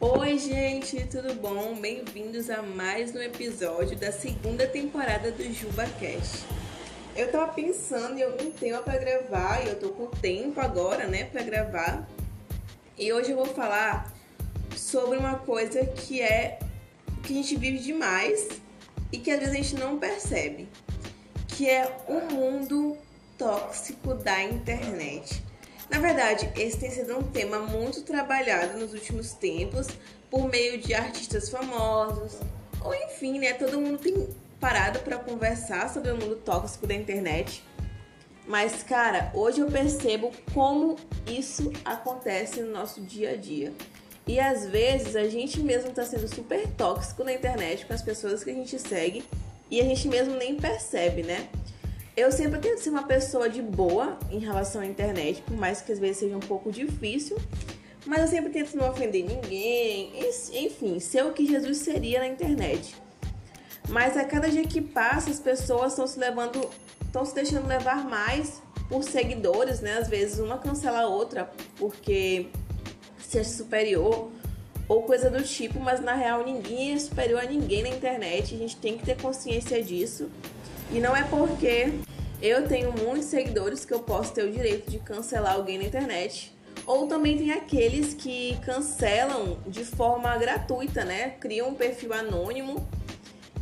Oi, gente, tudo bom? Bem-vindos a mais um episódio da segunda temporada do JubaCast. Eu tava pensando em algum tema para gravar e eu tô com tempo agora, né, para gravar. E hoje eu vou falar sobre uma coisa que é que a gente vive demais e que às vezes a gente não percebe, que é o mundo tóxico da internet. Na verdade, esse tem sido um tema muito trabalhado nos últimos tempos por meio de artistas famosos, ou enfim, né? Todo mundo tem parado para conversar sobre o mundo tóxico da internet. Mas, cara, hoje eu percebo como isso acontece no nosso dia a dia. E às vezes a gente mesmo tá sendo super tóxico na internet com as pessoas que a gente segue e a gente mesmo nem percebe, né? Eu sempre tento ser uma pessoa de boa em relação à internet, por mais que às vezes seja um pouco difícil. Mas eu sempre tento não ofender ninguém, enfim, ser o que Jesus seria na internet. Mas a cada dia que passa, as pessoas estão se levando, estão se deixando levar mais por seguidores, né? Às vezes uma cancela a outra porque se acha superior ou coisa do tipo, mas na real ninguém é superior a ninguém na internet. A gente tem que ter consciência disso. E não é porque eu tenho muitos seguidores que eu posso ter o direito de cancelar alguém na internet. Ou também tem aqueles que cancelam de forma gratuita, né? Criam um perfil anônimo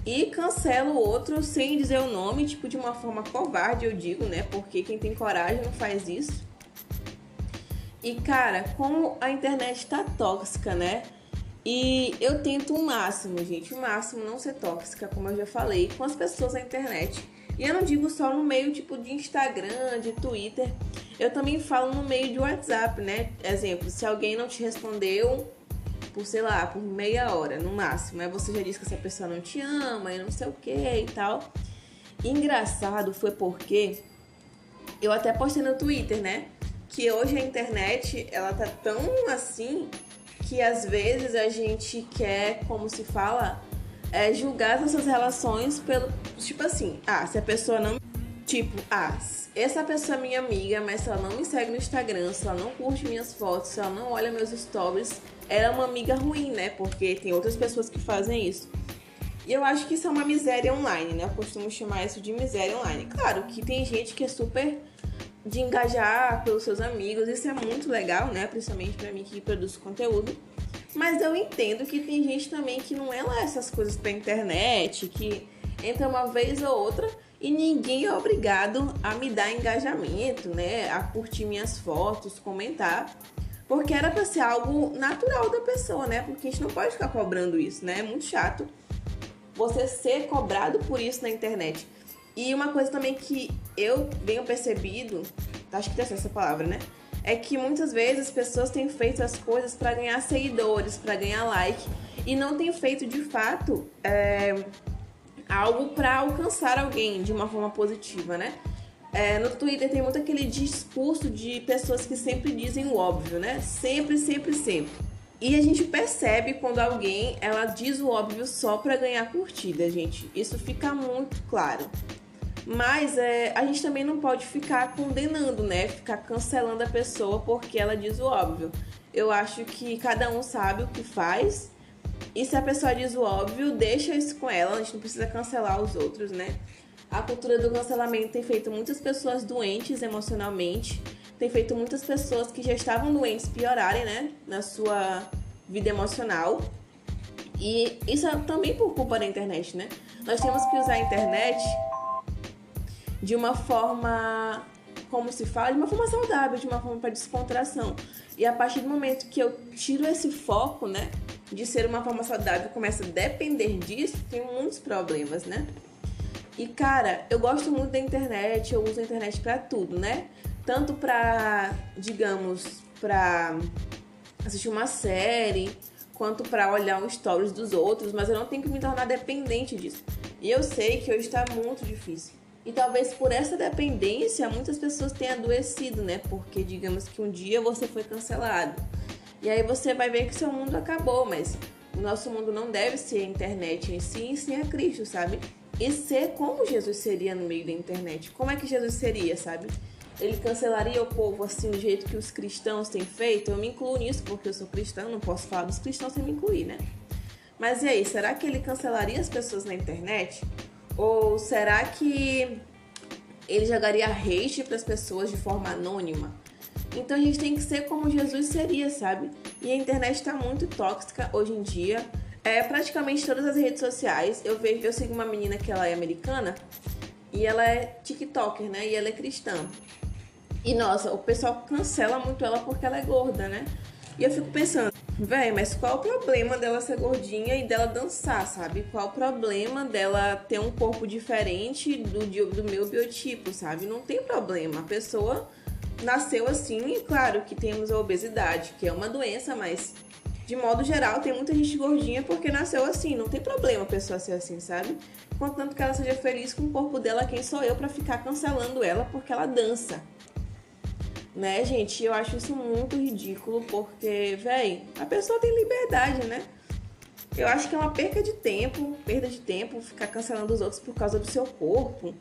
e cancelam o outro sem dizer o nome, tipo de uma forma covarde, eu digo, né? Porque quem tem coragem não faz isso. E cara, como a internet tá tóxica, né? E eu tento o máximo, gente, o máximo não ser tóxica, como eu já falei, com as pessoas na internet. E eu não digo só no meio tipo de Instagram, de Twitter. Eu também falo no meio de WhatsApp, né? Exemplo, se alguém não te respondeu por, sei lá, por meia hora no máximo, aí você já disse que essa pessoa não te ama e não sei o que e tal. engraçado foi porque eu até postei no Twitter, né? Que hoje a internet, ela tá tão assim que às vezes a gente quer, como se fala, é, julgar essas relações pelo. Tipo assim, ah, se a pessoa não. Tipo, ah, essa pessoa é minha amiga, mas se ela não me segue no Instagram, se ela não curte minhas fotos, se ela não olha meus stories, ela é uma amiga ruim, né? Porque tem outras pessoas que fazem isso. E eu acho que isso é uma miséria online, né? Eu costumo chamar isso de miséria online. Claro que tem gente que é super de engajar pelos seus amigos, isso é muito legal, né? Principalmente para mim que produzo conteúdo. Mas eu entendo que tem gente também que não é lá essas coisas pra internet, que entra uma vez ou outra e ninguém é obrigado a me dar engajamento, né? A curtir minhas fotos, comentar. Porque era pra ser algo natural da pessoa, né? Porque a gente não pode ficar cobrando isso, né? É muito chato você ser cobrado por isso na internet. E uma coisa também que eu venho percebido, acho que tem essa palavra, né? é que muitas vezes as pessoas têm feito as coisas para ganhar seguidores, para ganhar like e não têm feito de fato é, algo para alcançar alguém de uma forma positiva, né? É, no Twitter tem muito aquele discurso de pessoas que sempre dizem o óbvio, né? Sempre, sempre, sempre. E a gente percebe quando alguém ela diz o óbvio só para ganhar curtida, gente. Isso fica muito claro. Mas é, a gente também não pode ficar condenando, né? Ficar cancelando a pessoa porque ela diz o óbvio. Eu acho que cada um sabe o que faz. E se a pessoa diz o óbvio, deixa isso com ela. A gente não precisa cancelar os outros, né? A cultura do cancelamento tem feito muitas pessoas doentes emocionalmente. Tem feito muitas pessoas que já estavam doentes piorarem, né? Na sua vida emocional. E isso é também por culpa da internet, né? Nós temos que usar a internet de uma forma, como se fala, de uma forma saudável, de uma forma para descontração. E a partir do momento que eu tiro esse foco, né, de ser uma forma saudável, começa a depender disso, tem muitos problemas, né? E cara, eu gosto muito da internet, eu uso a internet para tudo, né? Tanto para, digamos, para assistir uma série, quanto para olhar os stories dos outros, mas eu não tenho que me tornar dependente disso. E eu sei que hoje está muito difícil. E talvez por essa dependência muitas pessoas tenham adoecido, né? Porque digamos que um dia você foi cancelado. E aí você vai ver que seu mundo acabou, mas o nosso mundo não deve ser a internet em si, e sim a Cristo, sabe? E ser como Jesus seria no meio da internet. Como é que Jesus seria, sabe? ele cancelaria o povo assim do jeito que os cristãos têm feito? Eu me incluo nisso porque eu sou cristão, não posso falar dos cristãos sem me incluir, né? Mas e aí, será que ele cancelaria as pessoas na internet? Ou será que ele jogaria hate para as pessoas de forma anônima? Então a gente tem que ser como Jesus seria, sabe? E a internet está muito tóxica hoje em dia. É praticamente todas as redes sociais. Eu vejo, eu sigo uma menina que ela é americana e ela é TikToker, né? E ela é cristã. E nossa, o pessoal cancela muito ela porque ela é gorda, né? E eu fico pensando, velho, mas qual o problema dela ser gordinha e dela dançar, sabe? Qual o problema dela ter um corpo diferente do, do meu biotipo, sabe? Não tem problema. A pessoa nasceu assim, e claro que temos a obesidade, que é uma doença, mas de modo geral tem muita gente gordinha porque nasceu assim. Não tem problema a pessoa ser assim, sabe? Contanto que ela seja feliz com o corpo dela, quem sou eu para ficar cancelando ela porque ela dança? Né, gente? Eu acho isso muito ridículo porque, véi, a pessoa tem liberdade, né? Eu acho que é uma perca de tempo, perda de tempo, ficar cancelando os outros por causa do seu corpo.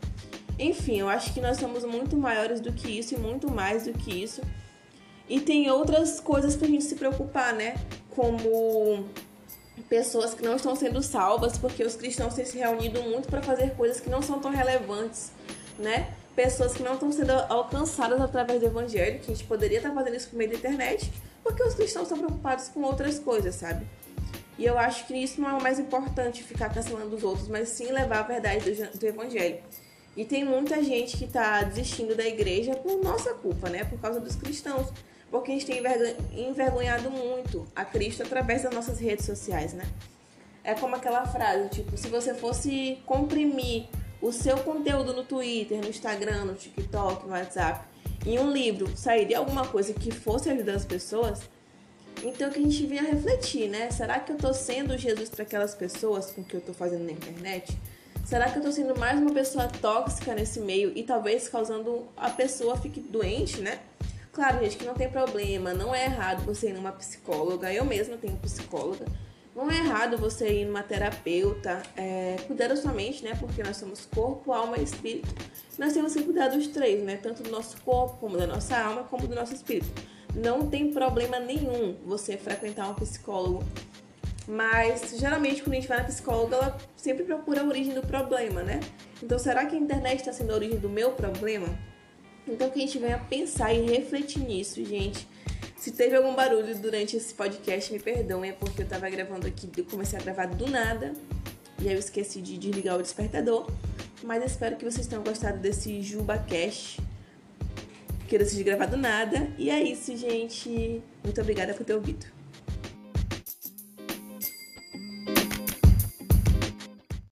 Enfim, eu acho que nós somos muito maiores do que isso e muito mais do que isso. E tem outras coisas pra gente se preocupar, né? Como pessoas que não estão sendo salvas porque os cristãos têm se reunido muito para fazer coisas que não são tão relevantes, né? pessoas que não estão sendo alcançadas através do evangelho, que a gente poderia estar fazendo isso por meio da internet, porque os cristãos estão preocupados com outras coisas, sabe? E eu acho que isso não é o mais importante ficar cancelando os outros, mas sim levar a verdade do, do evangelho. E tem muita gente que está desistindo da igreja por nossa culpa, né? Por causa dos cristãos. Porque a gente tem envergonhado muito a Cristo através das nossas redes sociais, né? É como aquela frase, tipo, se você fosse comprimir o seu conteúdo no Twitter, no Instagram, no TikTok, no WhatsApp, em um livro, sairia alguma coisa que fosse ajudar as pessoas, então que a gente vinha refletir, né? Será que eu tô sendo Jesus para aquelas pessoas com o que eu tô fazendo na internet? Será que eu tô sendo mais uma pessoa tóxica nesse meio e talvez causando a pessoa fique doente, né? Claro, gente, que não tem problema, não é errado você ir numa psicóloga. Eu mesma tenho psicóloga. Não é errado você ir numa terapeuta, é, cuidar da sua mente, né? Porque nós somos corpo, alma e espírito. Nós temos que cuidar dos três, né? Tanto do nosso corpo, como da nossa alma, como do nosso espírito. Não tem problema nenhum você frequentar um psicólogo. Mas geralmente quando a gente vai na psicóloga, ela sempre procura a origem do problema, né? Então será que a internet está sendo a origem do meu problema? Então que a gente venha pensar e refletir nisso, gente. Se teve algum barulho durante esse podcast, me perdoem, é porque eu tava gravando aqui, eu comecei a gravar do nada. E aí eu esqueci de desligar o despertador. Mas espero que vocês tenham gostado desse Juba Cash. Que eu decidi gravar do nada. E é isso, gente. Muito obrigada por ter ouvido.